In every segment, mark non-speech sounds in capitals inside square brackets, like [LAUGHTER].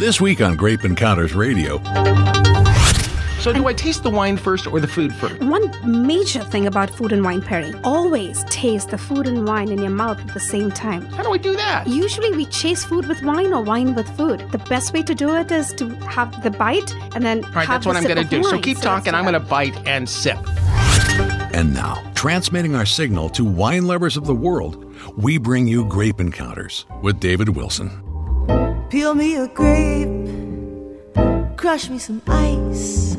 This week on Grape Encounters Radio. So, do I taste the wine first or the food first? One major thing about food and wine pairing always taste the food and wine in your mouth at the same time. How do I do that? Usually, we chase food with wine or wine with food. The best way to do it is to have the bite and then. All right, have that's what I'm going to of do. So, keep that's talking. I'm going to bite and sip. And now, transmitting our signal to wine lovers of the world, we bring you Grape Encounters with David Wilson. Peel me a grape, crush me some ice,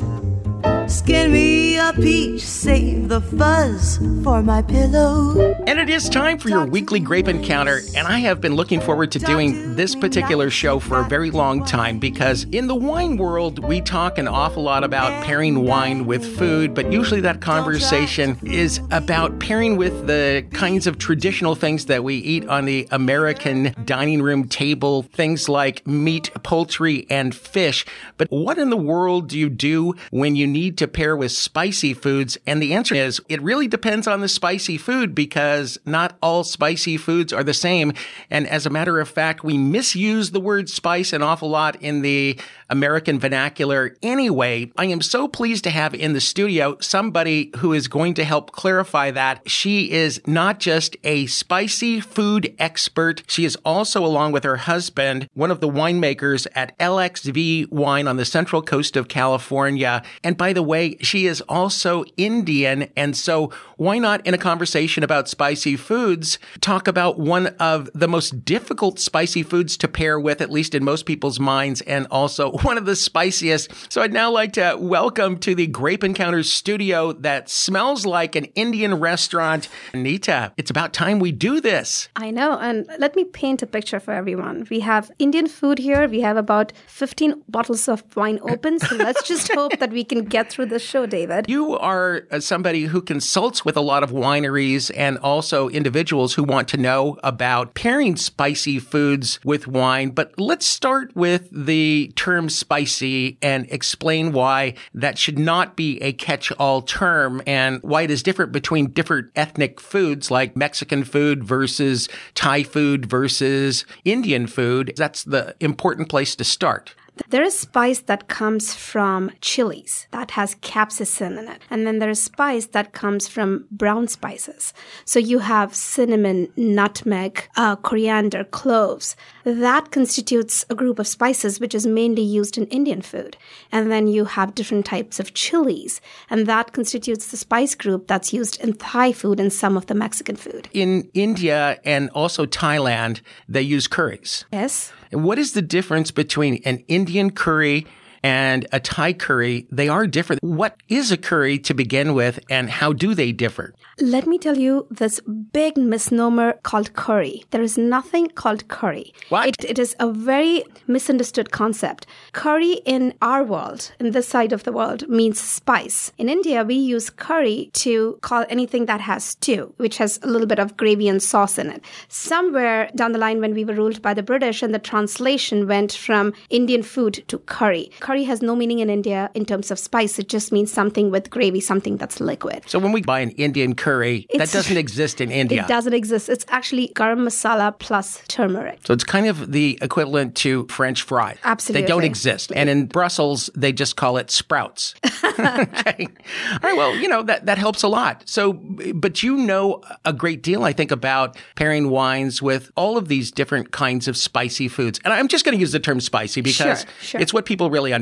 skin me a peach, save the fuzz for my pillow. And it is time for your weekly grape encounter. And I have been looking forward to doing this particular show for a very long time because in the wine world, we talk an awful lot about pairing wine with food, but usually that conversation is about pairing with the kinds of traditional things that we eat on the American dining room table, things like meat, poultry, and fish. But what in the world do you do when you need to pair with spicy foods? And the answer is it really depends on the spicy food because not all spicy foods are the same. And as a matter of fact, we misuse the word spice an awful lot in the American vernacular anyway. I am so pleased to have in the studio somebody who is going to help clarify that. She is not just a spicy food expert. She is also, along with her husband, one of the winemakers at LXV Wine on the central coast of California. And by the way, she is also Indian. And so why not in a conversation about spicy foods, talk about one of the most difficult spicy foods to pair with, at least in most people's minds, and also [LAUGHS] one of the spiciest. So I'd now like to welcome to the Grape Encounters studio that smells like an Indian restaurant. Anita, it's about time we do this. I know. And let me paint a picture for everyone. We have Indian food here. We have about 15 bottles of wine open. So let's [LAUGHS] just hope that we can get through the show, David. You are uh, somebody who consults with a lot of wineries and also individuals who want to know about pairing spicy foods with wine. But let's start with the term spicy and explain why that should not be a catch all term and why it is different between different ethnic foods like Mexican food versus Thai food versus Indian food. That's the important place to start. There is spice that comes from chilies that has capsaicin in it. And then there is spice that comes from brown spices. So you have cinnamon, nutmeg, uh, coriander, cloves. That constitutes a group of spices which is mainly used in Indian food. And then you have different types of chilies. And that constitutes the spice group that's used in Thai food and some of the Mexican food. In India and also Thailand, they use curries. Yes. And what is the difference between an Indian curry and a Thai curry? They are different. What is a curry to begin with, and how do they differ? Let me tell you this big misnomer called curry. There is nothing called curry. What? It, it is a very misunderstood concept. Curry in our world, in this side of the world, means spice. In India, we use curry to call anything that has stew, which has a little bit of gravy and sauce in it. Somewhere down the line, when we were ruled by the British and the translation went from Indian food to curry. Curry has no meaning in India in terms of spice. It just means something with gravy, something that's liquid. So when we buy an Indian curry, that doesn't exist in [LAUGHS] India. It doesn't exist. It's actually garam masala plus turmeric. So it's kind of the equivalent to French fries. They don't exist. And in Brussels, they just call it sprouts. [LAUGHS] okay. All right. Well, you know, that, that helps a lot. So, but you know a great deal, I think, about pairing wines with all of these different kinds of spicy foods. And I'm just going to use the term spicy because Sure, sure. it's what people really understand.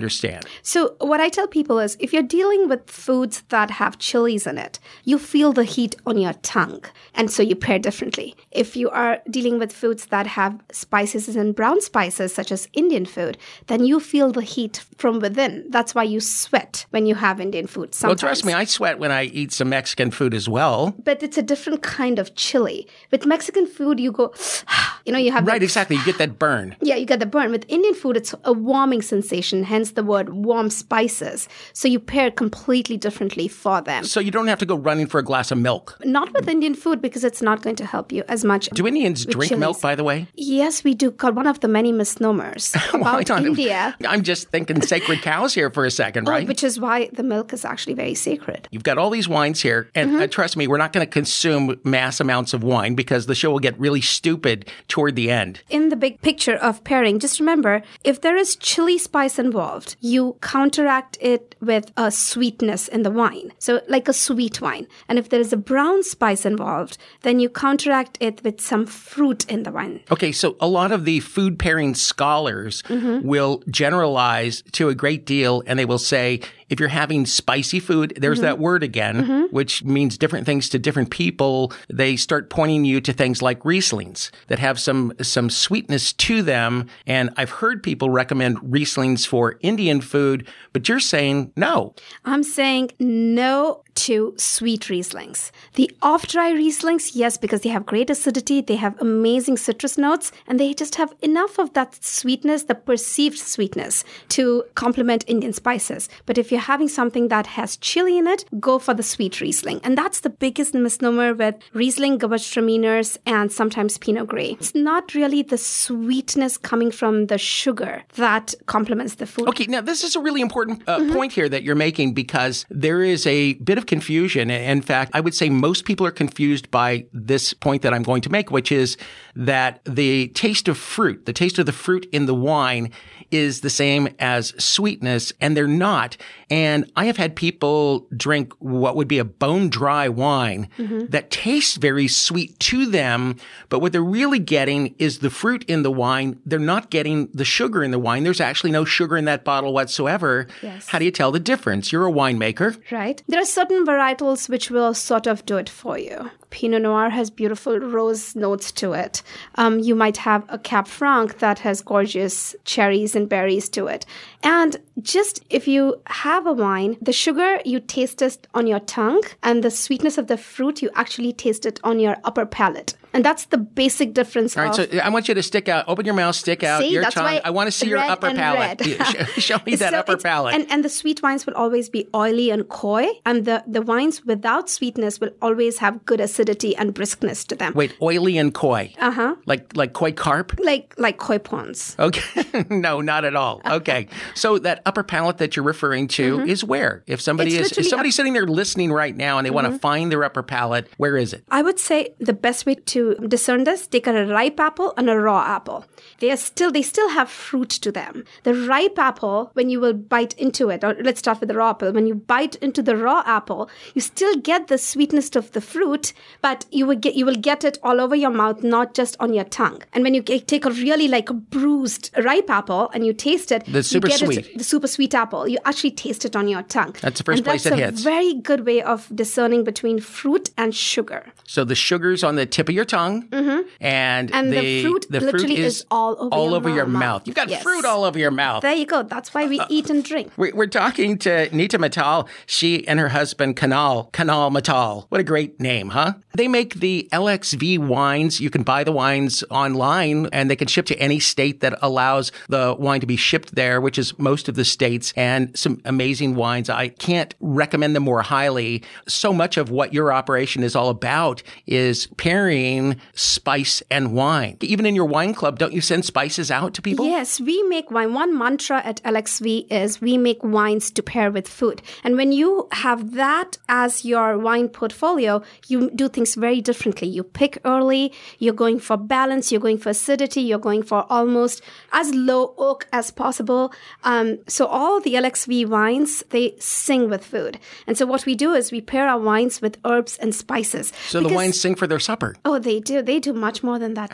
So, what I tell people is if you're dealing with foods that have chilies in it, you feel the heat on your tongue. And so you pair differently. If you are dealing with foods that have spices and brown spices, such as Indian food, then you feel the heat from within. That's why you sweat when you have Indian food. Well, trust me, I sweat when I eat some Mexican food as well. but it's a different kind of chili. With Mexican food, you go, [SIGHS] you know, you have Right, that exactly. You get that burn. Yeah, you get the burn. With Indian food, it's a warming sensation, hence the word warm spices. So you pair completely differently for them. So you don't have to go running for a glass of milk. Not with Indian food because it's not going to help you as much. Do Indians drink chilies. milk, by the way? Yes, we do. God, one of the many misnomers [LAUGHS] about don't- India, I'm just thinking sacred cows here for a second, oh, right? which is why the milk is actually very sacred. You've got all these wines here, and Mm-hmm. uh, trust me, we're not going to consume mass amounts of wine because the show will get really stupid toward the end. in the big picture of pairing, just remember if there is chili spice involved, you counteract it with a sweetness in the wine. So, like a sweet wine. And if there is a brown spice involved, then you counteract it with some fruit in the wine. Okay, so a lot of the food pairing scholars mm-hmm. will generalize to a great deal and they will say if you're having spicy food, there's that mm-hmm. word again, mm-hmm. which means different things to different people. They start pointing you to things like Rieslings that have some some sweetness to them. And I've heard people recommend Rieslings for Indian food, but you're saying no. I'm saying no to sweet Rieslings. The off dry Rieslings, yes, because they have great acidity, they have amazing citrus notes, and they just have enough of that sweetness, the perceived sweetness, to complement Indian spices. But if you're having something that has chili in it, go for the sweet Riesling. And that's the biggest misnomer with Riesling, Gewürztraminers, and sometimes Pinot Gris. It's not really the sweetness coming from the sugar that complements the food. Okay, now this is a really important uh, point here that you're making because there is a bit of confusion. In fact, I would say most people are confused by this point that I'm going to make, which is that the taste of fruit, the taste of the fruit in the wine is the same as sweetness, and they're not. And I have had people drink what would be a bone dry wine mm-hmm. that tastes very sweet to them, but what they're really getting is the fruit in the wine. They're not getting the sugar in the wine. There's actually no sugar in that bottle whatsoever. Yes. How do you tell the difference? You're a winemaker. Right. There are certain varietals which will sort of do it for you. Pinot Noir has beautiful rose notes to it. Um, you might have a Cab Franc that has gorgeous cherries and berries to it. And just if you have a wine, the sugar you taste it on your tongue, and the sweetness of the fruit you actually taste it on your upper palate. And that's the basic difference. All right, so I want you to stick out, open your mouth, stick out See, your tongue. I want to see your upper palate. [LAUGHS] show, me that So upper palate. And, and the sweet wines will always be oily and coy, and the, the wines without sweetness will always have good acidity and briskness to them. Wait, oily and coy. Uh Uh-huh. Like like koi carp. Like like koi prawns. Okay. [LAUGHS] no, not at all. Okay. So that upper palate that you're referring to is where? If somebody Mm-hmm. It's is if somebody up- sitting there listening right now and they want to find their upper palate, where is it? I would say the best way to discern this: take a ripe apple and a raw apple. They are still they still have fruit to them. The ripe apple, when you will bite into it, or let's start with the raw apple. When you bite into the raw apple, you still get the sweetness of the fruit, but you will get you will get it all over your mouth, not just on your tongue. And when you take a really like a bruised ripe apple and you taste it, The super you get sweet. It, the super sweet apple, you actually taste it on your tongue. That's the first and place that's it a hits. Very good way of discerning between fruit and sugar. So the sugar's on the tip of your tongue, and, Mm-hmm. And the fruit the literally fruit is all over all your over your mouth. mouth. You've got Yes. fruit all over your mouth. There you go. That's why Uh, we eat and drink. We- We're talking to Neeta Mittal. She and her husband, Kunal, Kunal Mittal. What a great name, huh? They make the LXV wines. You can buy the wines online and they can ship to any state that allows the wine to be shipped there, which is most of the states and some amazing wines. I can't recommend them more highly. So much of what your operation is all about is pairing spice and wine. Even in your wine club, don't you send spices out to people? Yes, we make wine. One mantra at LXV is we make wines to pair with food. And when you have that as your wine portfolio, you do things very differently. You pick early, you're going for balance, you're going for acidity, you're going for almost as low oak as possible. Um, so all the LXV wines, they sing with food. And so what we do is we pair our wines with herbs and spices. So the wines sing for their supper. Oh, they do. They do much more than that.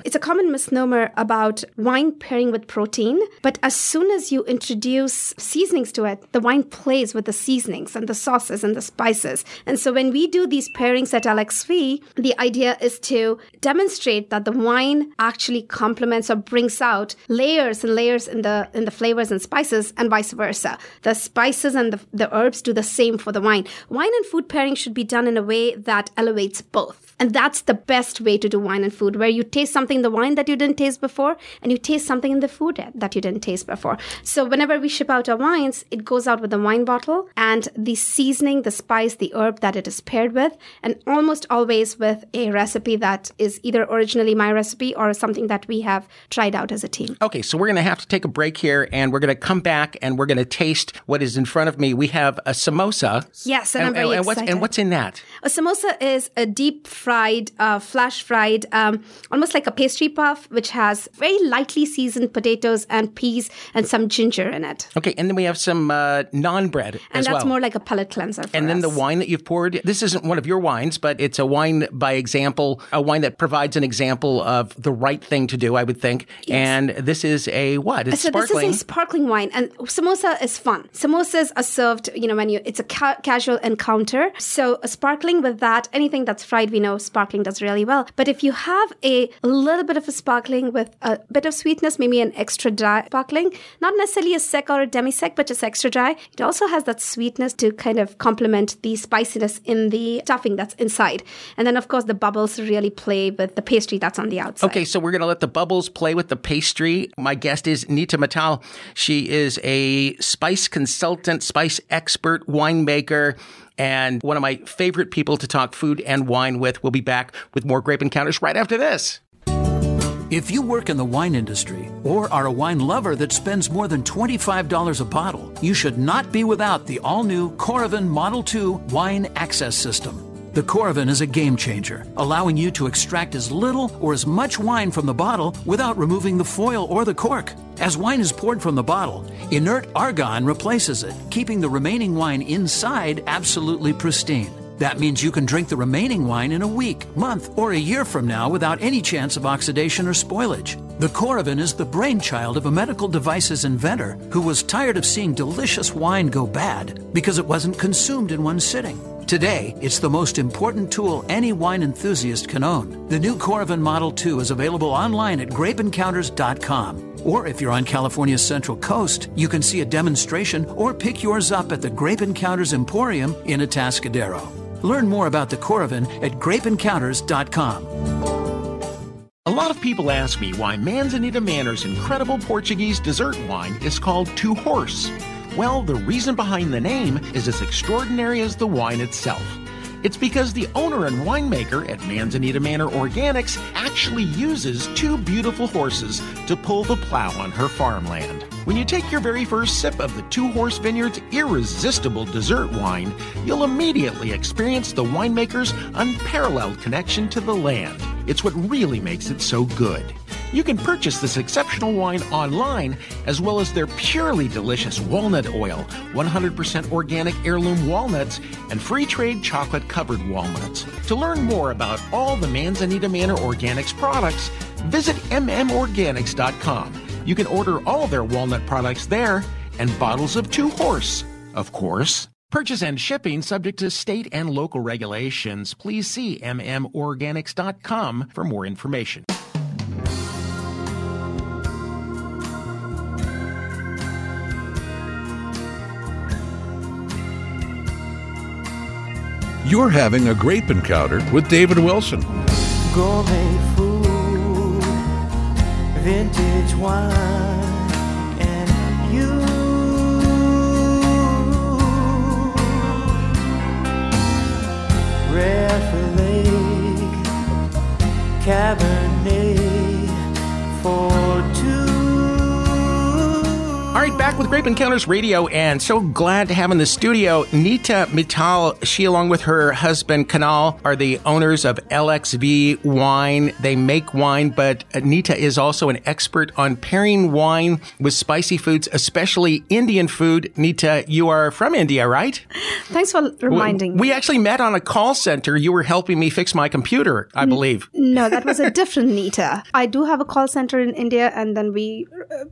[LAUGHS] It's a common misnomer about wine pairing with protein, but as soon as you introduce seasonings to it, the wine plays with the seasonings and the sauces and the spices. And so when we do these pairings at LXV, the idea is to demonstrate that the wine actually complements or brings out layers and layers in the in the flavors and spices and vice versa. The spices and the, the herbs do the same for the wine. Wine and food pairing should be done in a way that elevates both. And that's the best way to do wine and food, where you taste something in the wine that you didn't taste before, and you taste something in the food that you didn't taste before. So whenever we ship out our wines, it goes out with a wine bottle and the seasoning, the spice, the herb that it is paired with, and almost always with a recipe that is either originally my recipe or something that we have tried out as a team. Okay, so we're going to have to take a break here and we're going to come back and we're going to taste what is in front of me. We have a samosa. Yes, and, I'm very and what's, excited. and what's in that? A samosa is a deep fried, uh, flash fried, um, almost like a pastry puff, which has very lightly seasoned potatoes and peas and some ginger in it. Okay, and then we have some uh, naan bread And that's well. more like a palate cleanser. For and then the wine that you've poured, this isn't one of your wines, but it's a wine by example, a wine that provides an example of the right thing to do, I would think. And this is a what? It's so sparkling. this is a sparkling wine, and samosa is fun. Samosas are served, you know, when you it's a ca- casual encounter. So a sparkling with that, anything that's fried, we know sparkling does really well. But if you have a little bit of a sparkling with a bit of sweetness, maybe an extra dry sparkling, not necessarily a sec or a demi sec, but just extra dry, it also has that sweetness to kind of complement the spiciness in the stuffing that's inside. And then, of course, the bubbles really play with the pastry that's on the outside. Okay, so we're going to let the bubbles play with the pastry. My guest is Neeta Mittal. She is a spice consultant, spice expert, winemaker, and one of my favorite people to talk food and wine with. We'll be back with more Grape Encounters right after this. If you work in the wine industry or are a wine lover that spends more than $25 a bottle, you should not be without the all new Coravin Model 2 Wine Access System. The Coravin is a game changer, allowing you to extract as little or as much wine from the bottle without removing the foil or the cork. As wine is poured from the bottle, inert argon replaces it, keeping the remaining wine inside absolutely pristine. That means you can drink the remaining wine in a week, month, or a year from now without any chance of oxidation or spoilage. The Coravin is the brainchild of a medical devices inventor who was tired of seeing delicious wine go bad because it wasn't consumed in one sitting. Today, it's the most important tool any wine enthusiast can own. The new Coravin Model 2 is available online at grapeencounters.com. Or if you're on California's Central Coast, you can see a demonstration or pick yours up at the Grape Encounters Emporium in Atascadero. Learn more about the Coravin at grapeencounters.com. A lot of people ask me why Manzanita Manor's incredible Portuguese dessert wine is called Two Horse. Well, the reason behind the name is as extraordinary as the wine itself. It's because the owner and winemaker at Manzanita Manor Organics actually uses two beautiful horses to pull the plow on her farmland. When you take your very first sip of the Two Horse Vineyard's irresistible dessert wine, you'll immediately experience the winemaker's unparalleled connection to the land. It's what really makes it so good. You can purchase this exceptional wine online, as well as their purely delicious walnut oil, 100% organic heirloom walnuts, and free trade chocolate covered walnuts. To learn more about all the Manzanita Manor Organics products, visit mmorganics.com. You can order all their walnut products there and bottles of Two Horse, of course. Purchase and shipping subject to state and local regulations. Please see mmorganics.com for more information. You're having a grape encounter with David Wilson. gourmet food, vintage wine, and you. Rare filet, Cabernet for two. All right, back with Grape Encounters Radio, and so glad to have in the studio Neeta Mittal. She, along with her husband Kunal, are the owners of LXV Wine. They make wine, but Neeta is also an expert on pairing wine with spicy foods, especially Indian food. Neeta, you are from India, right? Thanks for reminding me. We actually met on a call center. You were helping me fix my computer, I believe. No, that was a different Neeta. I do have a call center in India, and then we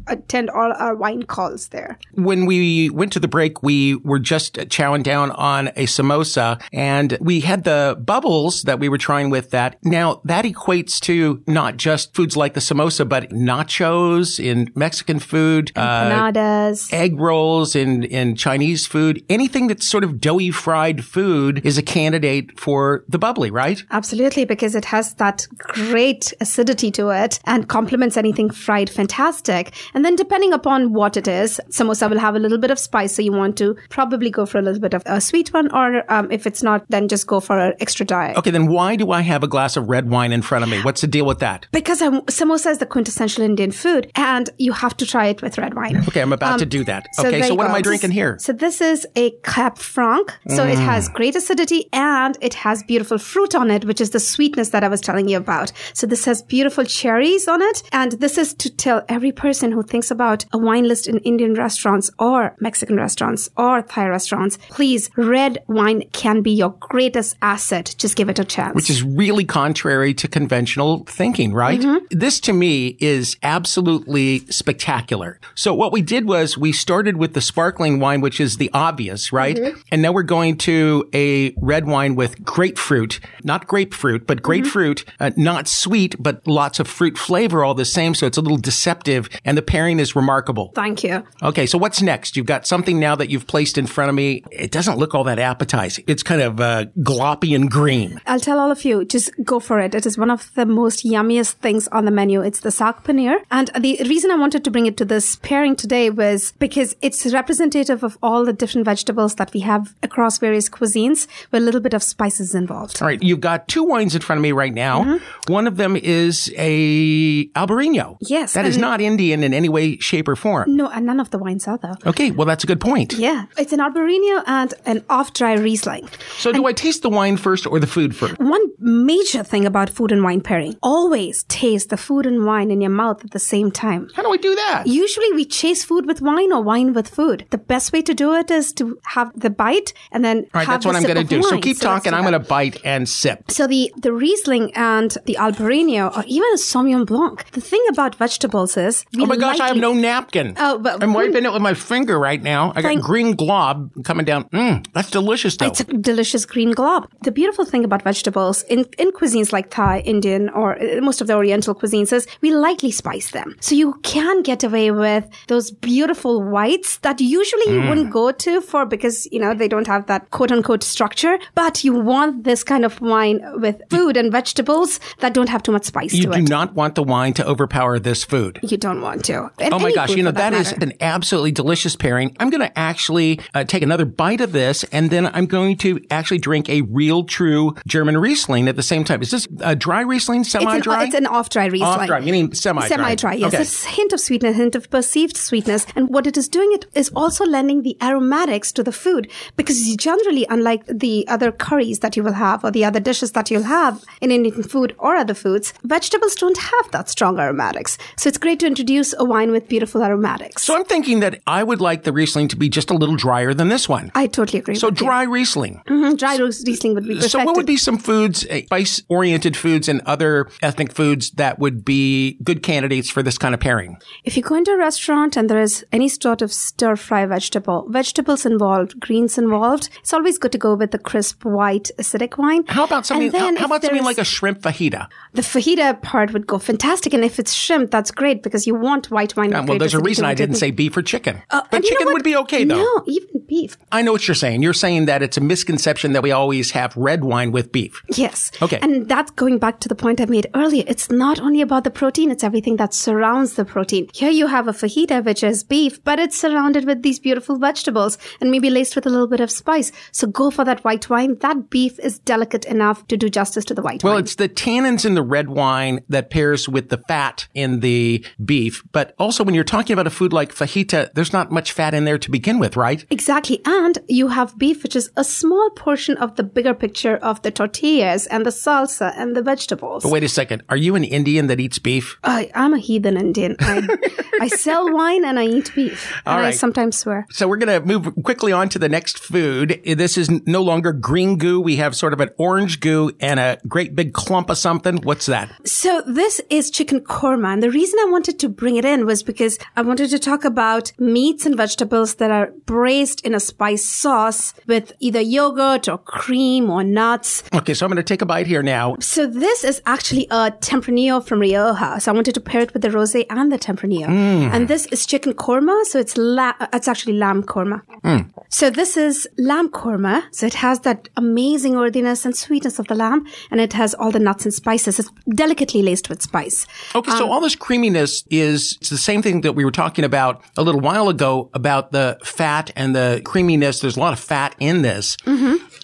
attend all our wine calls there. When we went to the break, we were just chowing down on a samosa and we had the bubbles that we were trying with that. Now that equates to not just foods like the samosa, but nachos in Mexican food, uh, Empanadas. egg rolls in, in Chinese food. Anything that's sort of doughy fried food is a candidate for the bubbly, right? Absolutely, because it has that great acidity to it and complements anything fried fantastic. And then depending upon what it is, samosa will have a little bit of spice. So you want to probably go for a little bit of a sweet one, or um, if it's not, then just go for an extra diet. Okay, then why do I have a glass of red wine in front of me? What's the deal with that? Because um, samosa is the quintessential Indian food, and you have to try it with red wine. Okay, I'm about to Um, do that. so okay, so what am. I drinking here? So this is a Cab Franc. So it has Mm. great acidity and it has beautiful fruit on it, which is the sweetness that I was telling you about. So this has beautiful cherries on it. And this is to tell every person who thinks about a wine list in Indian restaurants or Mexican restaurants or Thai restaurants, please, red wine can be your greatest asset. Just give it a chance. which is really contrary to conventional thinking, right? Mm-hmm. This to me is absolutely spectacular. So what we did was we started with the sparkling wine, which is the obvious, right? Mm-hmm. And now we're going to a red wine with grapefruit, not grapefruit, but Mm-hmm. grapefruit, uh, not sweet, but lots of fruit flavor all the same. So it's a little deceptive and the pairing is remarkable. Thank you. Okay, so what's next? You've got something now that you've placed in front of me. It doesn't look all that appetizing. It's kind of uh, gloppy and green. I'll tell all of you, just go for it. It is one of the most yummiest things on the menu. It's the saag paneer. And the reason I wanted to bring it to this pairing today was because it's representative of all the different vegetables that we have across various cuisines with a little bit of spices involved. All right, you've got two wines in front of me right now. One of them is a Albarino. Yes, that is not Indian in any way, shape, or form. No, and none of the wines are though. Okay, well that's a good point. Yeah, it's an Albarino and an off-dry Riesling. So do I taste the wine first or the food first? One major thing about food and wine pairing, always taste the food and wine in your mouth at the same time. How do I do that? Usually we chase food with wine or wine with food. The best way to do it is to have the bite and then All right, that's what I'm going to do. So keep So talking. I'm going to bite and sip. So the, the Riesling and the Albarino or even a Sauvignon Blanc, the thing about vegetables is we Oh my gosh, I have no napkin. Oh, but- I'm wiping hmm. it with my finger right now. I got green glob coming down. Mmm, that's delicious though. It's a delicious green glob. The beautiful thing about vegetables in, in cuisines like Thai, Indian, or uh, most of the Oriental cuisines is we lightly spice them. So you can get away with those beautiful whites that usually you mm. wouldn't go to for because, you know, they don't have that quote unquote structure. But you want this kind of wine with food and vegetables that don't have too much spice you do it. not want the wine to overpower this food. you don't want to. And Oh my gosh, you know, for that is an absolutely delicious pairing. I'm going to actually uh, take another bite of this and then I'm going to actually drink a real true German Riesling at the same time. Is this a dry Riesling, semi-dry? it's an off-dry Riesling. Off-dry, meaning semi-dry. Semi-dry, yes. Okay. It's a hint of sweetness, a hint of perceived sweetness. And what it is doing, it is also lending the aromatics to the food. Because generally, unlike the other curries that you will have or the other dishes that you'll have in Indian food or other foods, vegetables don't have that strong aromatics. So it's great to introduce a wine with beautiful aromatics. So I'm thinking that I would like the Riesling to be just a little drier than this one. I totally agree So with you. dry Riesling. Mhm, Dry Riesling would be perfect. So what would be some foods, uh, spice-oriented foods and other ethnic foods that would be good candidates for this kind of pairing? If you go into a restaurant and there is any sort of stir fry vegetable, vegetables involved, greens involved, it's always good to go with the crisp white acidic wine. How about something? Then How, how about something like a shrimp fajita? The fajita part would go fantastic, and if it's shrimp, that's great because you want white wine. With well, there's a reason I didn't say beef or chicken. Uh, but and you know chicken would be okay though. No, even beef. I know what you're saying. You're saying that it's a misconception that we always have red wine with beef. Yes. Okay. And that's going back to the point I made earlier. It's not only about the protein, it's everything that surrounds the protein. Here you have a fajita, which is beef, but it's surrounded with these beautiful vegetables and maybe laced with a little bit of spice. So go for that white wine. That beef is delicate enough to do justice to the white Well, wine. Well, it's the tannins in the red wine that pairs with the fat in the beef. But also when you're talking about a food like fajita, there's not much fat in there to begin with, right? Exactly. And you have beef, which is a small portion of the bigger picture of the tortillas and the salsa and the vegetables. But wait a second. Are you an Indian that eats beef? I, I'm a heathen Indian. I, [LAUGHS] I sell wine and I eat beef. All and I sometimes swear. So we're going to move quickly on to the next food. This is no longer green goo. We have sort of an orange goo and a great big clump of something. What's that? So this is chicken korma. And the reason I wanted to bring it in was because I wanted to talk about meats and vegetables that are braised in a spice sauce with either yogurt or cream or nuts. Okay, so I'm going to take a bite here now. So this is actually a Tempranillo from Rioja. So I wanted to pair it with the rosé and the Tempranillo. Mm. And this is chicken korma. So it's la- uh, it's actually lamb korma. Mm. So this is lamb korma. So it has that amazing earthiness and sweetness of the lamb, and it has all the nuts and spices. It's delicately laced with spice. Okay, so um, all this creaminess is it's the same thing that we were talking about a little while ago about the fat and the creaminess. There's a lot of fat in this.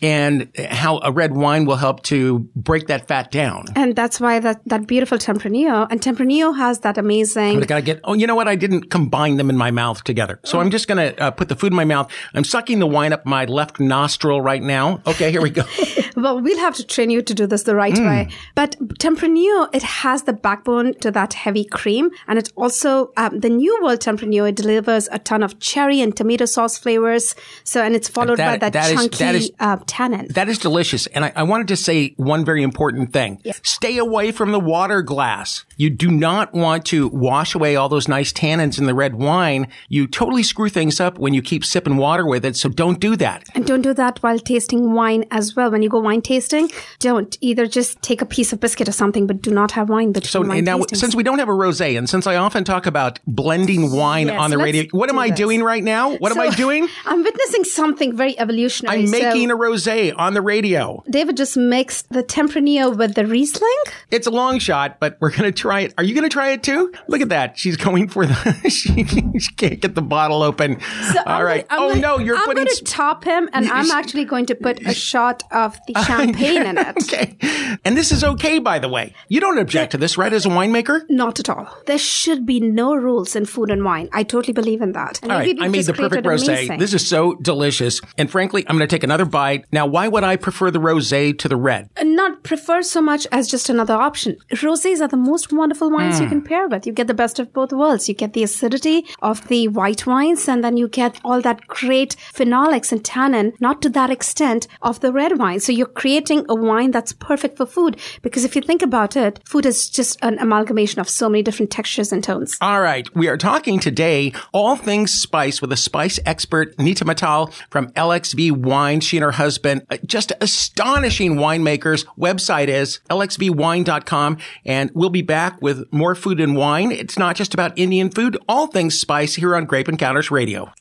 And how a red wine will help to break that fat down. And that's why that, that beautiful Tempranillo, and Tempranillo has that amazing. I gotta get. Oh, you know what? I didn't combine them in my mouth together. So I'm just gonna uh, put the food in my mouth. I'm sucking the wine up my left nostril right now. Okay, here we go. [LAUGHS] Well, we'll have to train you to do this the right Mm. way. But Tempranillo, it has the backbone to that heavy cream. And it also, um, the New World Tempranillo, it delivers a ton of cherry and tomato sauce flavors. So, and it's followed by That- that, that is- chunky that is- uh, tannin. That is delicious. And I, I wanted to say one very important thing. Stay away from the water glass. You do not want to wash away all those nice tannins in the red wine. You totally screw things up when you keep sipping water with it. So don't do that. And don't do that while tasting wine as well. When you go wine tasting, don't either just take a piece of biscuit or something, but do not have wine between So wine now, tastings. since we don't have a rosé, and since I often talk about blending wine Yes, on the radio, what am do I this. doing right now? What am I doing? [LAUGHS] I'm witnessing something very evolutionary. I'm So making a rosé on the radio. David just mixed the Tempranillo with the Riesling. It's a long shot, but we're going to try it. Are you going to try it too? Look at that. She's going for the, she, [LAUGHS] she can't get the bottle open. So All I'm right. gonna- oh gonna- no, you're I'm putting. going to top him, and I'm [LAUGHS] actually going to put a shot of the [LAUGHS] champagne in it. okay. And this is okay, by the way. You don't object to this, right, as a winemaker? Not at all. There should be no rules in food and wine. I totally believe in that. And All right, I made the perfect rosé. This is so delicious. And frankly, I'm going to take another bite. Now, why would I prefer the rosé to the red? Uh, not prefer so much as just another option. Rosés are the most wonderful wines Hmm. you can pair with. You get the best of both worlds. You get the acidity of the white wines, and then you get all that great phenolics and tannin, not to that extent of the red wine. So you're creating a wine that's perfect for food. Because if you think about it, food is just an amalgamation of so many different textures and tones. All right. We are talking today all things spice with a spice expert, Neeta Mittal from LXV Wine. She and her husband, uh, just astonishing winemakers. Website is lxvwine.com. And we'll be back with more food and wine. It's not just about Indian food, all things spice here on Grape Encounters Radio.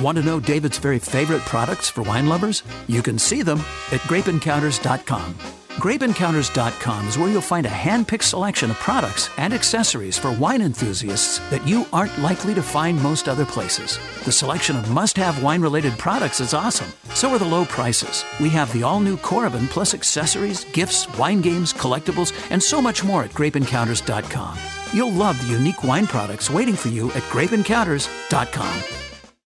Want to know David's very favorite products for wine lovers? You can see them at grapeencounters.com. Grapeencounters.com is where you'll find a hand-picked selection of products and accessories for wine enthusiasts that you aren't likely to find most other places. The selection of must-have wine-related products is awesome. So are the low prices. We have the all-new Coravin plus accessories, gifts, wine games, collectibles, and so much more at grapeencounters.com. You'll love the unique wine products waiting for you at grapeencounters.com.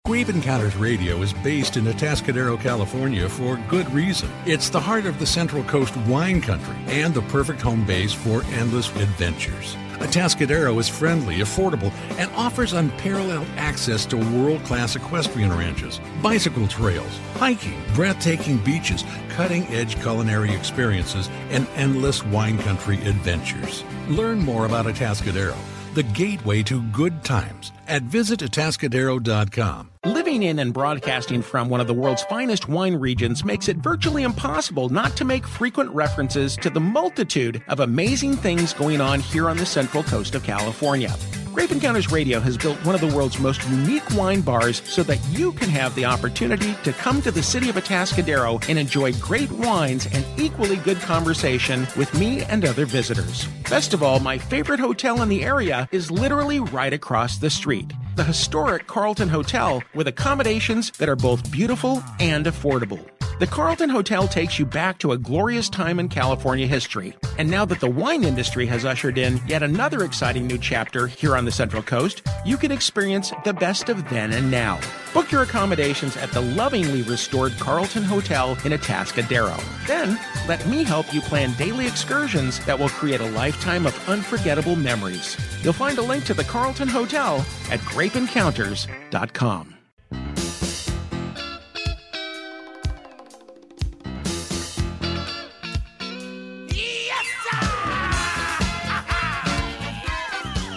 Grape Encounters Radio is based in Atascadero, California for good reason. It's the heart of the Central Coast wine country and the perfect home base for endless adventures. Atascadero is friendly, affordable, and offers unparalleled access to world class equestrian ranches, bicycle trails, hiking, breathtaking beaches, cutting edge culinary experiences, and endless wine country adventures. Learn more about Atascadero, the gateway to good times, at visitatascadero.com. Living in and broadcasting from one of the world's finest wine regions makes it virtually impossible not to make frequent references to the multitude of amazing things going on here on the central coast of California. Grape Encounters Radio has built one of the world's most unique wine bars so that you can have the opportunity to come to the city of Atascadero and enjoy great wines and equally good conversation with me and other visitors. Best of all, my favorite hotel in the area is literally right across the street the historic Carlton Hotel with accommodations that are both beautiful and affordable. The Carlton Hotel takes you back to a glorious time in California history. And now that the wine industry has ushered in yet another exciting new chapter here on the Central Coast, you can experience the best of then and now. Book your accommodations at the lovingly restored Carlton Hotel in Atascadero. Then, let me help you plan daily excursions that will create a lifetime of unforgettable memories. You'll find a link to the Carlton Hotel at grapeencounters.com.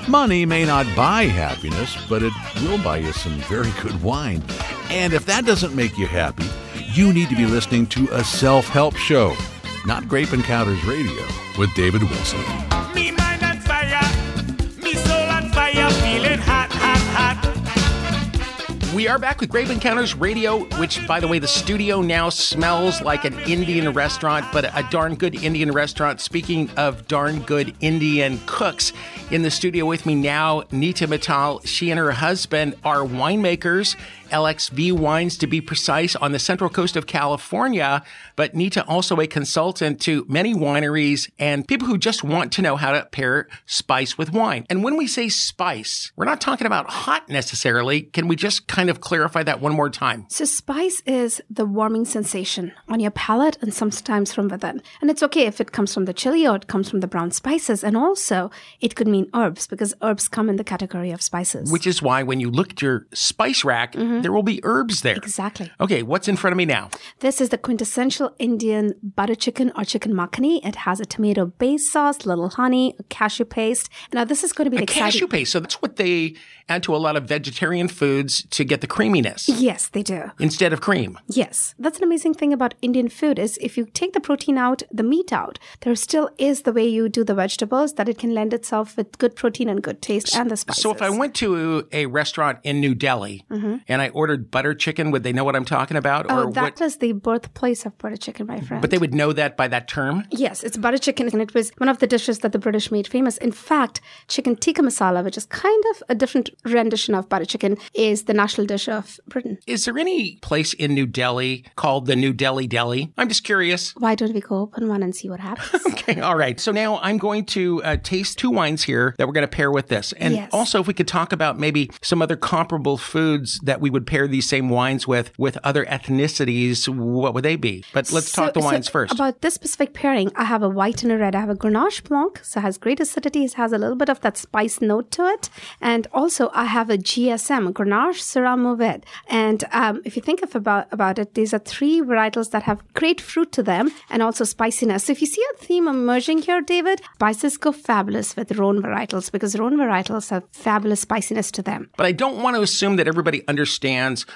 Money may not buy happiness, but it will buy you some very good wine. And if that doesn't make you happy, you need to be listening to a self help show, not Grape Encounters Radio with David Wilson. We are back with Grape Encounters Radio, which, by the way, the studio now smells like an Indian restaurant, but a darn good Indian restaurant. Speaking of darn good Indian cooks, in the studio with me now, Neeta Mittal. She and her husband are winemakers LXV Wines to be precise on the central coast of California, but Neeta also a consultant to many wineries and people who just want to know how to pair spice with wine. And when we say spice, we're not talking about hot necessarily. Can we just kind of clarify that one more time? So spice is the warming sensation on your palate and sometimes from within. And it's okay if it comes from the chili or it comes from the brown spices. And also it could mean herbs because herbs come in the category of spices. Which is why when you look at your spice rack, mm-hmm. There will be herbs there. Exactly. Okay, what's in front of me now? This is the quintessential Indian butter chicken or chicken makhani. It has a tomato base sauce, little honey, a cashew paste. Now this is going to be a exciting- cashew paste. So that's what they add to a lot of vegetarian foods to get the creaminess. Yes, they do. Instead of cream. Yes. That's an amazing thing about Indian food is if you take the protein out, the meat out, there still is the way you do the vegetables that it can lend itself with good protein and good taste and the spices. So if I went to a restaurant in New Delhi mm-hmm. and I ordered butter chicken, would they know what I'm talking about? Oh, or that what? is the birthplace of butter chicken, my friend. But they would know that by that term? Yes, it's butter chicken and it was one of the dishes that the British made famous. In fact, chicken tikka masala, which is kind of a different rendition of butter chicken, is the national dish of Britain. Is there any place in New Delhi called the New Delhi Deli? I'm just curious. Why don't we go open one and see what happens? [LAUGHS] okay, all right. So now I'm going to uh, taste two wines here that we're going to pair with this. And yes. also, if we could talk about maybe some other comparable foods that we would pair these same wines with, with other ethnicities, what would they be? But let's so, talk the wines so first. About this specific pairing, I have a white and a red. I have a Grenache Blanc, so it has great acidity. It has a little bit of that spice note to it. And also, I have a GSM, Grenache Syrah Mourvedre. And um, if you think of about, about it, these are three varietals that have great fruit to them and also spiciness. So if you see a theme emerging here, David, spices go fabulous with Rhone varietals because Rhone varietals have fabulous spiciness to them. But I don't want to assume that everybody understands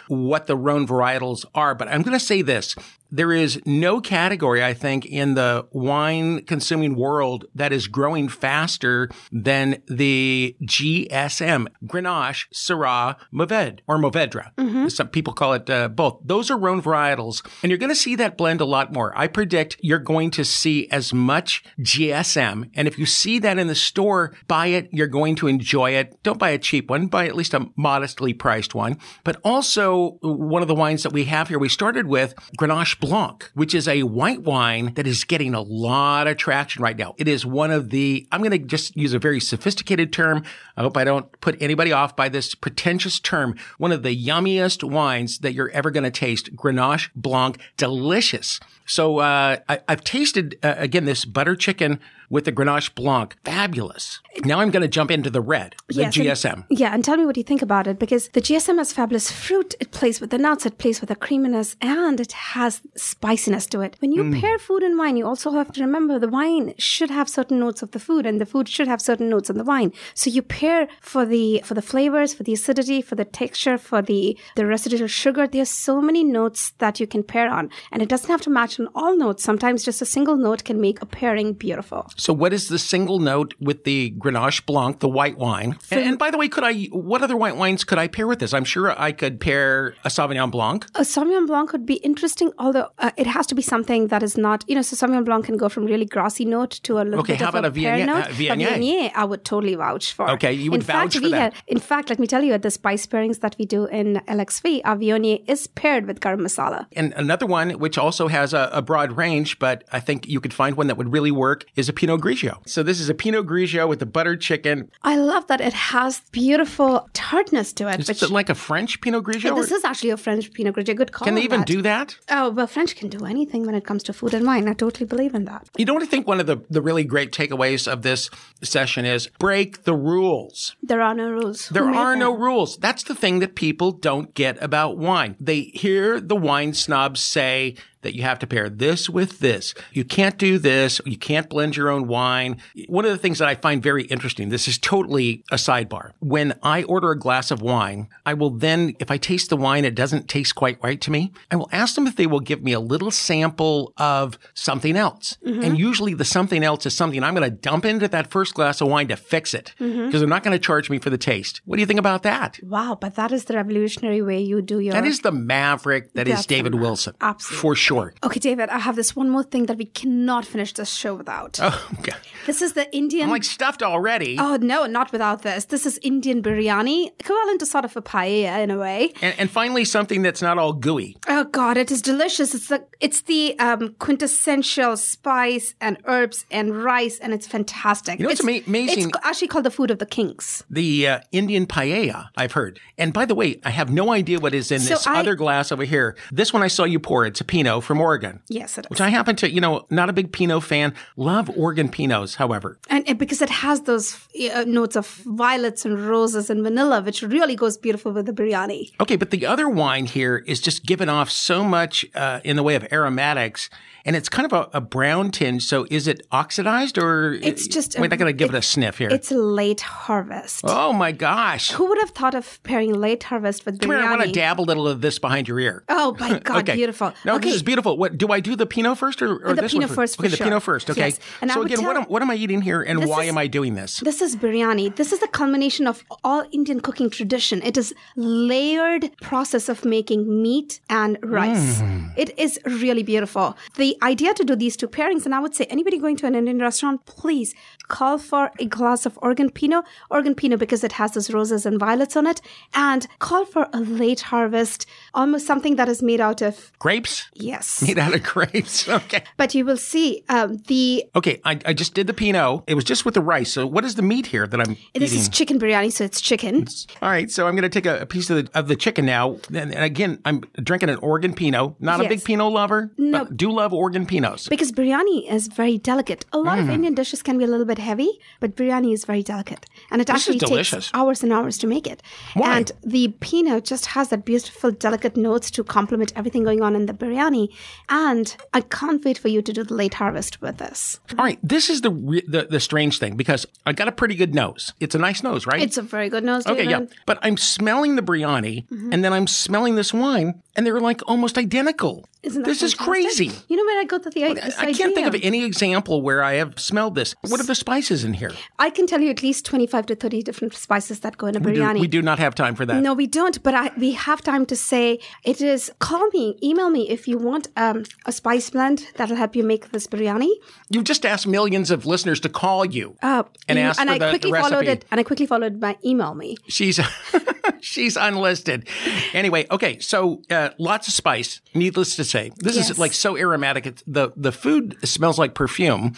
what the Rhone varietals are, but I'm going to say this there is no category, I think, in the wine consuming world that is growing faster than the GSM, Grenache, Syrah, Mourvedre, or Mourvedre. Mm-hmm. Some people call it uh, both. Those are Rhone varietals. And you're going to see that blend a lot more. I predict you're going to see as much GSM. And if you see that in the store, buy it. You're going to enjoy it. Don't buy a cheap one. Buy at least a modestly priced one. But also one of the wines that we have here, we started with Grenache Blanc, which is a white wine that is getting a lot of traction right now. It is one of the, I'm going to just use a very sophisticated term. I hope I don't put anybody off by this pretentious term. One of the yummiest wines that you're ever going to taste. Grenache Blanc, delicious. So, uh, I, have tasted, uh, again, this butter chicken with the Grenache Blanc. Fabulous. Now I'm going to jump into the red, the yes, GSM. And, yeah, and tell me what you think about it because the GSM has fabulous fruit. It plays with the nuts, it plays with the creaminess, and it has spiciness to it. When you mm. pair food and wine, you also have to remember the wine should have certain notes of the food, and the food should have certain notes of the wine. So you pair for the for the flavors, for the acidity, for the texture, for the the residual sugar. There's so many notes that you can pair on, and it doesn't have to match on all notes. Sometimes just a single note can make a pairing beautiful. So, what is the single note with the Grenache Blanc, the white wine? And, and, by the way, could I? What other white wines could I pair with this? I'm sure I could pair a Sauvignon Blanc. A Sauvignon Blanc would be interesting, although uh, it has to be something that is not. You know, so Sauvignon Blanc can go from really grassy note to a little okay, bit how about a, a Viognier? note. Uh, Viognier? A Viognier, I would totally vouch for. Okay, you would in vouch fact, for that. Had, in fact, let me tell you, at the spice pairings that we do in LXV, our Viognier is paired with garam masala. And another one, which also has a, a broad range, but I think you could find one that would really work, is a Pinot Grigio. So this is a Pinot Grigio with the buttered chicken. I love that it has beautiful tartness to it. Is it like a French Pinot Grigio? Yeah, this is actually a French Pinot Grigio. Good call. Can they even that. do that? Oh, well, French can do anything when it comes to food and wine. I totally believe in that. You know what I think one of the, the really great takeaways of this session is break the rules. There are no rules. There are no rules. That's the thing that people don't get about wine. They hear the wine snobs say, that you have to pair this with this. You can't do this. You can't blend your own wine. One of the things that I find very interesting, this is totally a sidebar. When I order a glass of wine, I will then, if I taste the wine, it doesn't taste quite right to me. I will ask them if they will give me a little sample of something else. Mm-hmm. And usually the something else is something I'm going to dump into that first glass of wine to fix it mm-hmm. because they're not going to charge me for the taste. What do you think about that? Wow, but that is the revolutionary way you do your. That is the maverick that is That's David Wilson. absolutely. For sure. Okay, David, I have this one more thing that we cannot finish this show without. Oh, okay. This is the Indian. I'm like stuffed already. oh no, not without this. This is Indian biryani, equivalent to sort of a paella in a way. And, and finally, something that's not all gooey. Oh god, it is delicious. It's the it's the um, quintessential spice and herbs and rice, and it's fantastic. You know what's it's, ama- amazing? It's actually called the food of the kings. The uh, Indian paella, I've heard. And by the way, I have no idea what is in So this I- other glass over here. This one I saw you pour, it's a Pinot from Oregon. Yes, it is. Which I happen to, you know, not a big Pinot fan. Love Oregon Pinots, however. and because it has those uh, notes of violets and roses and vanilla, which really goes beautiful with the biryani. Okay, but the other wine here is just giving off so much uh, in the way of aromatics, and it's kind of a, a brown tinge. So is it oxidized or? It's just a- Wait, I gotta give it, a sniff here. It's late harvest. oh my gosh! Who would have thought of pairing late harvest with Come here, I want to dab a little of this behind your ear. Oh my [LAUGHS] god, okay. beautiful. No, okay. this is beautiful. What do I do? The Pinot first, or, or The Pinot first, for Okay, the sure. Pinot first. Okay. Yes. And so again, what tell- am, what am I eating here, and why is- am I doing this? This is biryani. This is the culmination of all Indian cooking tradition. It is layered process of making meat and rice. Mm. It is really beautiful. The idea to do these two pairings, and I would say anybody going to an Indian restaurant, please call for a glass of Oregon Pinot, Oregon Pinot because it has those roses and violets on it, and call for a late harvest, almost something that is made out of Grapes yes. [LAUGHS] made out of grapes. [LAUGHS] Okay. But you will see um, the Okay, I, I just did the Pinot. It was just with the rice. So what is the meat here that I'm this eating? is chicken biryani, so it's chicken. All right, so I'm going to take a, a piece of the, of the chicken now. And, and again, I'm drinking an Oregon Pinot. Not a big Pinot lover, No. but do love Oregon Pinots. Because biryani is very delicate. A lot of Mm. Indian dishes can be a little bit heavy, but biryani is very delicate. And it This actually takes hours and hours to make it. Why? And the pinot just has that beautiful, delicate notes to complement everything going on in the biryani. And I can't wait for you to do the late harvest with this. All right, this is the, re- the the strange thing because I got a pretty good nose. It's a nice nose, right? It's a very good nose, Okay, yeah. But I'm smelling the biryani Mm-hmm. and then I'm smelling this wine and they're like almost identical. Isn't that this is crazy. You know where I got the, this I can't think of any example where I have smelled this. What are the spices in here? I can tell you at least 25 to 30 different spices that go in a We do, biryani. we do not have time for that. No, we don't. But I, we have time to say it is. Call me, email me if you want um, a spice blend that'll help you make this biryani. You've just asked millions of listeners to call you Uh, and ask and for I the, quickly the recipe. followed it, and I quickly followed by email me. She's [LAUGHS] she's unlisted. Anyway, okay, so uh, lots of spice. Needless to say, this is like so aromatic. It's, the the food smells like perfume,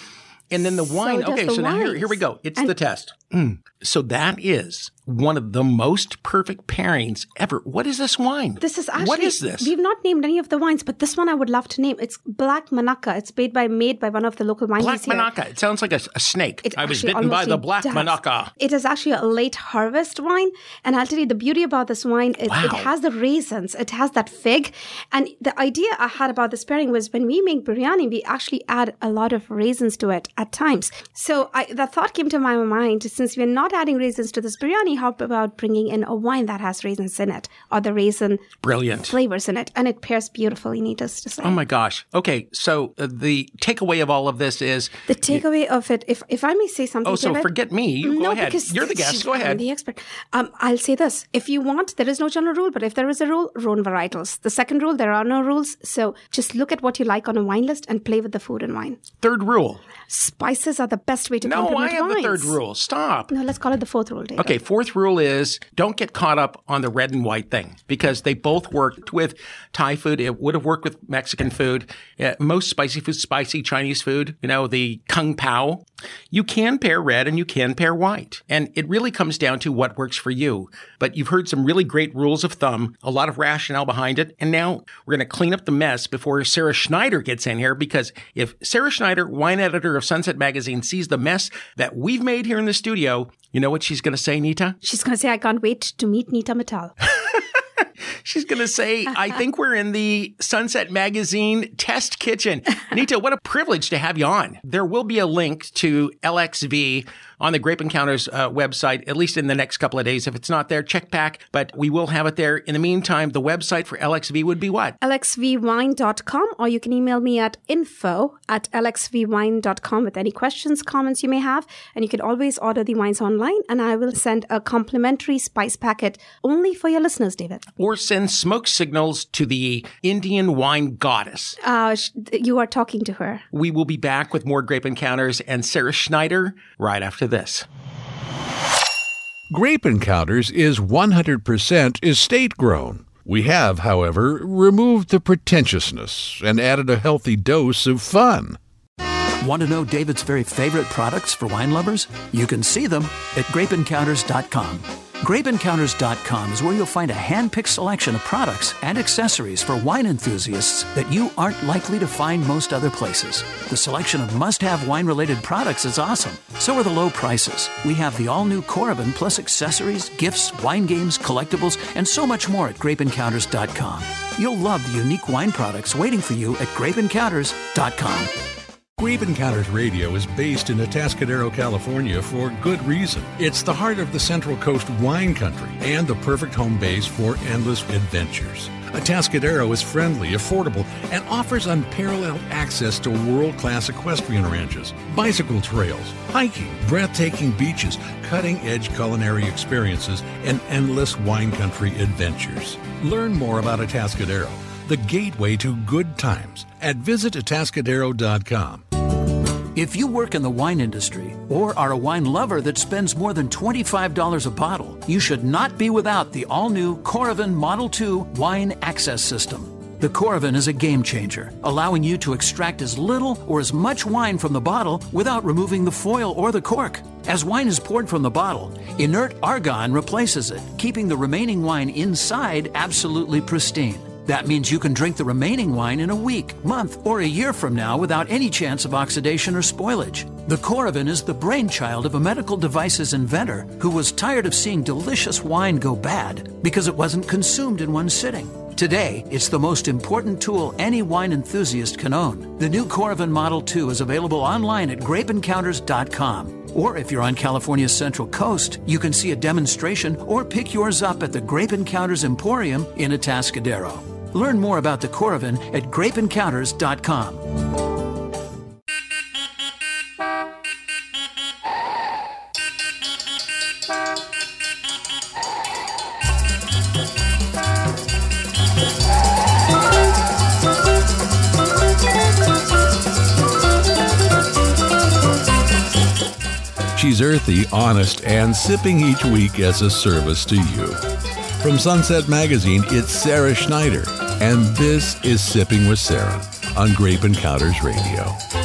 and then the wine. does okay, the so now here, here we go. It's And- the test. Mm. [CLEARS THROAT] So that is one of the most perfect pairings ever. What is this wine? This is actually what is this? We've not named any of the wines, but this one I would love to name. It's Black Manaka. It's made by made by one of the local wineries Black here. Manaka. It sounds like a, a snake. It I was bitten by the black does. Manaka. It is actually a late harvest wine, and I'll tell you the beauty about this wine is it Wow. has the raisins, it has that fig, and the idea I had about this pairing was when we make biryani, we actually add a lot of raisins to it at times. So I, the thought came to my mind: since we're not adding raisins to this biryani, how about bringing in a wine that has raisins in it or the raisin Brilliant. flavors in it, and it pairs beautifully. Needless to say. Oh my gosh. Okay, so uh, the takeaway of all of this is The takeaway of it, if if I may say something. Oh, so David- forget me. You go ahead. because You're the guest. Go ahead. I'm the expert. Um, I'll say this: if you want, there is no general rule, but if there is a rule, Rhone varietals. The second rule, there are no rules. So just look at what you like on a wine list and play with the food and wine. third rule. Spices are the best way to No, I have the wines. third rule. Stop. No, let's call it the fourth rule, David. Okay, fourth rule is don't get caught up on the red and white thing because they both worked with Thai food. It would have worked with Mexican food. Uh, most spicy food, spicy Chinese food, you know, the kung pao. You can pair red and you can pair white. And it really comes down to what works for you. But you've heard some really great rules of thumb, a lot of rationale behind it. And now we're going to clean up the mess before Sara Schneider gets in here because if Sara Schneider, wine editor of Sunset Magazine, sees the mess that we've made here in the studio, you know what she's going to say, Neeta? She's going to say, "I can't wait to meet Neeta Mittal." [LAUGHS] She's going to say, I think we're in the Sunset Magazine test kitchen. [LAUGHS] Neeta, what a privilege to have you on. There will be a link to LXV on the Grape Encounters uh, website, at least in the next couple of days. If it's not there, check back, but we will have it there. In the meantime, the website for LXV would be what? lxvwine.com, or you can email me at info at lxvwine.com with any questions, comments you may have. And you can always order the wines online, and I will send a complimentary spice packet only for your listeners, David. Or send smoke signals to the Indian wine goddess. Uh, you are talking to her. We will be back with more Grape Encounters and Sara Schneider right after this. Grape Encounters is 100% estate grown. We have, however, removed the pretentiousness and added a healthy dose of fun. Want to know David's very favorite products for wine lovers? You can see them at grapeencounters.com. GrapeEncounters.com is where you'll find a hand picked selection of products and accessories for wine enthusiasts that you aren't likely to find most other places. The selection of must have wine related products is awesome. So are the low prices. We have the all new Coravin plus accessories, gifts, wine games, collectibles, and so much more at GrapeEncounters.com. You'll love the unique wine products waiting for you at GrapeEncounters.com. Grape Encounters Radio is based in Atascadero, California for good reason. It's the heart of the Central Coast wine country and the perfect home base for endless adventures. Atascadero is friendly, affordable, and offers unparalleled access to world class equestrian ranches, bicycle trails, hiking, breathtaking beaches, cutting edge culinary experiences, and endless wine country adventures. Learn more about Atascadero, the gateway to good times, at visitatascadero.com. If you work in the wine industry or are a wine lover that spends more than $25 a bottle, you should not be without the all new Coravin Model 2 Wine Access System. The Coravin is a game changer, allowing you to extract as little or as much wine from the bottle without removing the foil or the cork. As wine is poured from the bottle, inert argon replaces it, keeping the remaining wine inside absolutely pristine. That means you can drink the remaining wine in a week, month, or a year from now without any chance of oxidation or spoilage. The Coravin is the brainchild of a medical devices inventor who was tired of seeing delicious wine go bad because it wasn't consumed in one sitting. Today, it's the most important tool any wine enthusiast can own. The new Coravin Model 2 is available online at grapeencounters.com. Or if you're on California's Central Coast, you can see a demonstration or pick yours up at the Grape Encounters Emporium in Atascadero. Learn more about the Coravin at grapeencounters.com. She's earthy, honest, and sipping each week as a service to you. From Sunset Magazine, it's Sara Schneider, and this is Sipping with Sara on Grape Encounters Radio.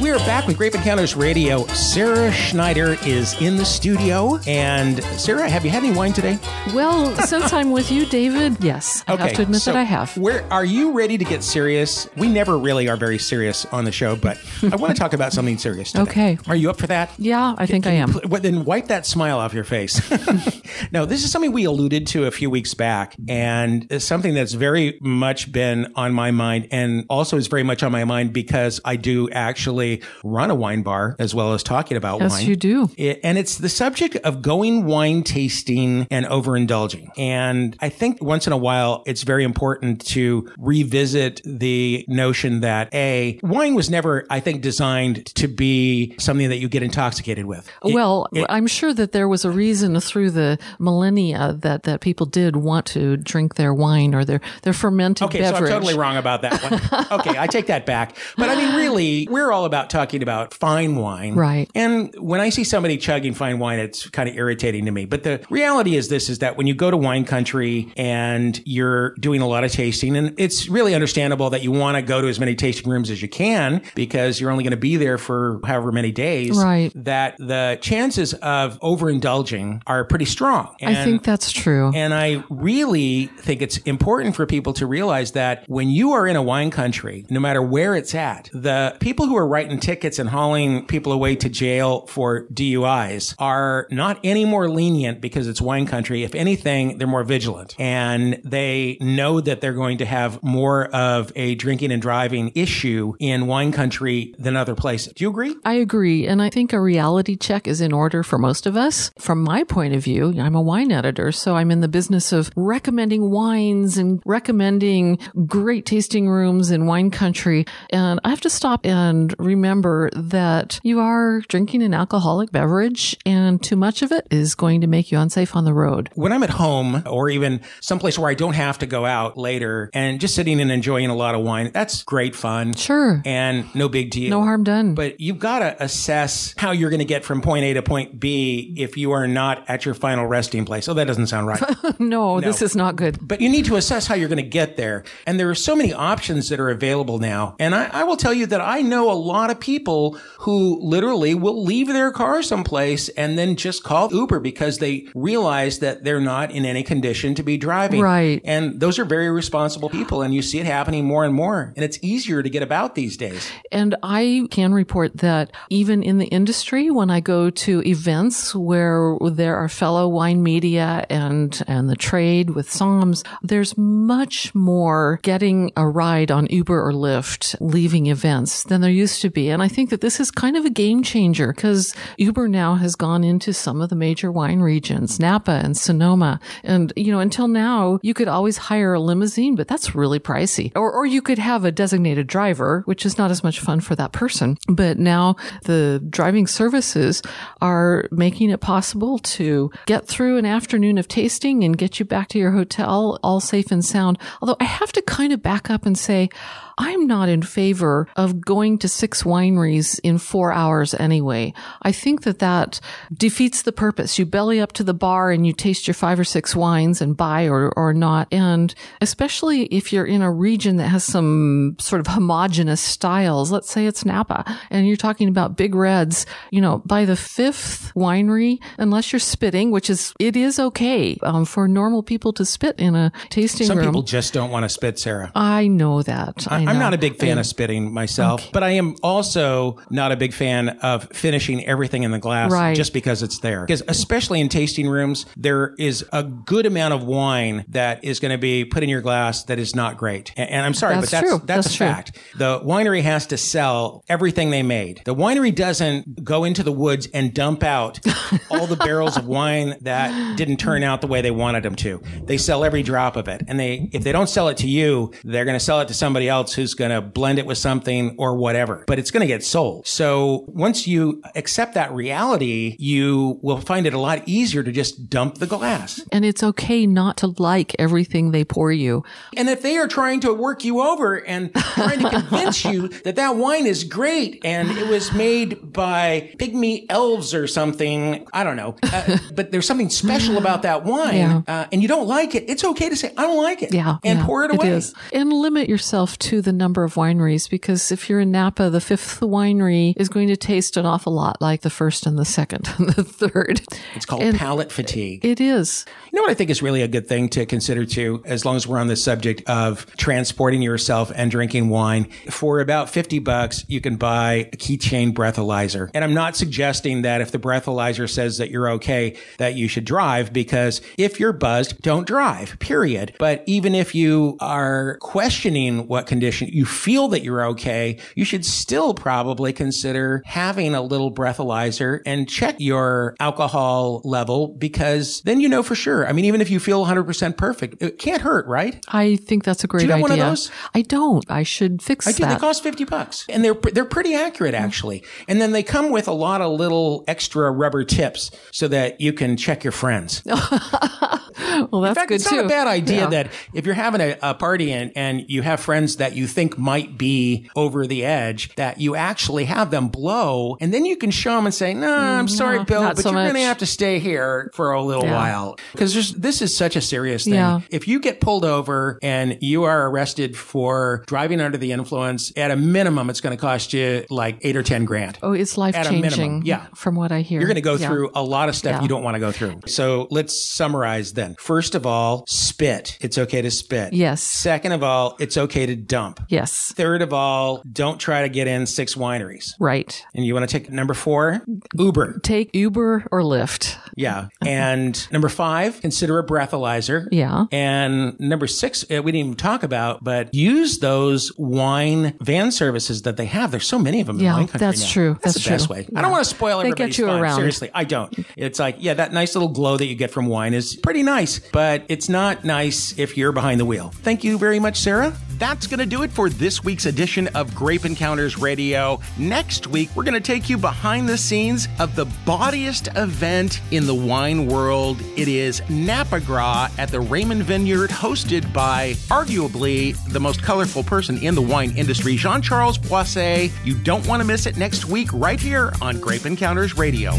We are back with Grape Encounters Radio. Sara Schneider is in the studio. And Sara, have you had any wine today? Well, since I'm with you, David, [LAUGHS] yes, I have to admit so that I have. Where are you ready to get serious? We never really are very serious on the show, but I want to talk about something serious today. Okay. Are you up for that? Yeah, I think I am. Well, then wipe that smile off your face. [LAUGHS] no, this is something we alluded to a few weeks back, and it's something that's very much been on my mind, and also is very much on my mind because I do actually run a wine bar as well as talking about Yes, wine. you do. It- and it's the subject of going wine tasting and overindulging. And I think once in a while, it's very important to revisit the notion that A, wine was never, I think, designed to be something that you get intoxicated with. It- well, it- I'm sure that there was a reason through the millennia that, that people did want to drink their wine or their, their fermented Okay, beverage. so I'm totally wrong about that one. [LAUGHS] okay, I take that back. But I mean, really, we're all about talking about fine wine. Right. And when I see somebody chugging fine wine, it's kind of irritating to me. But the reality is this is that when you go to wine country and you're doing a lot of tasting, and it's really understandable that you want to go to as many tasting rooms as you can because you're only going to be there for however many days. Right. That the chances of overindulging are pretty strong. I think that's true. And I really think it's important for people to realize that when you are in a wine country, no matter where it's at, the people who are writing tickets and hauling people away to jail for DUIs are not any more lenient because it's wine country. If anything, they're more vigilant and they know that they're going to have more of a drinking and driving issue in wine country than other places. Do you agree? I agree. And I think a reality check is in order for most of us. From my point of view, I'm a wine editor, so I'm in the business of recommending wines and recommending great tasting rooms in wine country. And I have to stop and remember that you are drinking an alcoholic beverage and too much of it is going to make you unsafe on the road. When I'm at home or even someplace where I don't have to go out later and just sitting and enjoying a lot of wine, that's great fun. Sure. And no big deal. No harm done. But you've got to assess how you're going to get from point A to point B if you are not at your final resting place. Oh, that doesn't sound right. [LAUGHS] no, this is not good. but you need to assess how you're going to get there. And there are so many options that are available now. And I, I will tell you that I know a lot of people who literally will leave their car someplace and then just call Uber because they realize that they're not in any condition to be driving. Right. And those are very responsible people. And you see it happening more and more. And it's easier to get about these days. And I can report that even in the industry, when I go to events where there are fellow wine media and, and the trade with somms, there's much more getting a ride on Uber or Lyft leaving events than there used to be. And I think that this is kind of a game changer because Uber now has gone into some of the major wine regions, Napa and Sonoma. And, you know, until now, you could always hire a limousine, but that's really pricey. Or, or you could have a designated driver, which is not as much fun for that person. But now the driving services are making it possible to get through an afternoon of tasting and get you back to your hotel all safe and sound. Although I have to kind of back up and say, I'm not in favor of going to six wineries in four hours anyway. I think that that defeats the purpose. You belly up to the bar and you taste your five or six wines and buy or, or not. And especially if you're in a region that has some sort of homogenous styles, let's say it's Napa and you're talking about big reds, you know, by the fifth winery, unless you're spitting, which is, it is okay um, for normal people to spit in a tasting Some room. Some people just don't want to spit, Sara. I know that. I I'm not a big fan I- of spitting myself, but I am also not a big fan of finishing everything in the glass Right. just because it's there. Because especially in tasting rooms, there is a good amount of wine that is going to be put in your glass that is not great. And, and I'm sorry, That's but that's true. that's, That's a true. fact. The winery has to sell everything they made. The winery doesn't go into the woods and dump out [LAUGHS] all the barrels of wine that didn't turn out the way they wanted them to. They sell every drop of it. And they if they don't sell it to you, they're going to sell it to somebody else who's going to blend it with something or whatever. But it's going to get sold. So once you accept that reality, you will find it a lot easier to just dump the glass. And it's okay not to like everything they pour you. And if they are trying to work you over and trying to convince you [LAUGHS] that that wine is great and it was made by pygmy elves or something, I don't know. Uh, [LAUGHS] but there's something special about that wine Yeah. uh, and you don't like it, it's okay to say, I don't like it. Yeah. And yeah, pour it away. is. And limit yourself to the number of wineries because if you're in Napa, the fifth winery is going to taste an awful lot like the first and the second [LAUGHS] and the third. It's called And palate fatigue. It is. You know what I think is really a good thing to consider too, as long as we're on the subject of transporting yourself and drinking wine. For about 50 bucks, you can buy a keychain breathalyzer. And I'm not suggesting that if the breathalyzer says that you're okay, that you should drive because if you're buzzed, don't drive, period. But even if you are questioning what condition you feel that you're okay, you should still probably consider having a little breathalyzer and check your alcohol level because then you know for sure. I mean, even if you feel 100% perfect, it can't hurt, right? I think that's a great idea. Do you have idea. one of those? I don't. I should fix that. I do. They cost 50 bucks and they're, they're pretty accurate mm-hmm. actually. And then they come with a lot of little extra rubber tips so that you can check your friends. [LAUGHS] well, that's fact, good it's too. not a bad idea Yeah. that if you're having a, a party and, and you have friends that you think might be over the edge, that you actually have them blow, and then you can show them and say, "No, I'm sorry, Bill, Mm, but so you're going to have to stay here for a little Yeah. while because this is such a serious thing. Yeah. If you get pulled over and you are arrested for driving under the influence, at a minimum, it's going to cost you like eight or ten grand. Oh, it's life At a minimum, changing. yeah. From what I hear. You're going to go Yeah. through a lot of stuff you don't want to go through. So let's summarize then. First of all, spit. It's okay to spit. Yes. Second of all, it's okay to dump. Yes. Third of all, don't try to get in six wineries. Right. And you want to take number four, Uber. Take Uber or Lyft. Yeah. [LAUGHS] And number five, consider a breathalyzer. Yeah. And number six, uh, we didn't even talk about, but use those wine van services that they have. There's so many of them Yeah, in wine country that's now. true. That's, That's the best true. way. I don't want to spoil They get you fun. around. Seriously, I don't. It's like, yeah, that nice little glow that you get from wine is pretty nice, but it's not nice if you're behind the wheel. Thank you very much, Sara. That's going to do it for this week's edition of Grape Encounters Radio. Next week, we're going to take you behind the scenes of the bawdiest event in the wine world. It is Napa Gras at the Raymond Vineyard, hosted by arguably the most colorful person in the wine industry, Jean Charles Boisset. You don't want to miss it next week, right here on Grape Encounters Radio.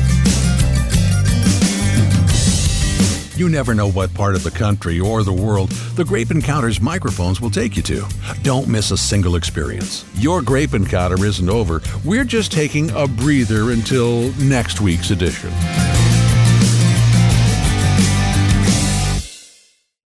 You never know what part of the country or the world the Grape Encounters microphones will take you to. Don't miss a single experience. Your Grape Encounter isn't over. We're just taking a breather until next week's edition.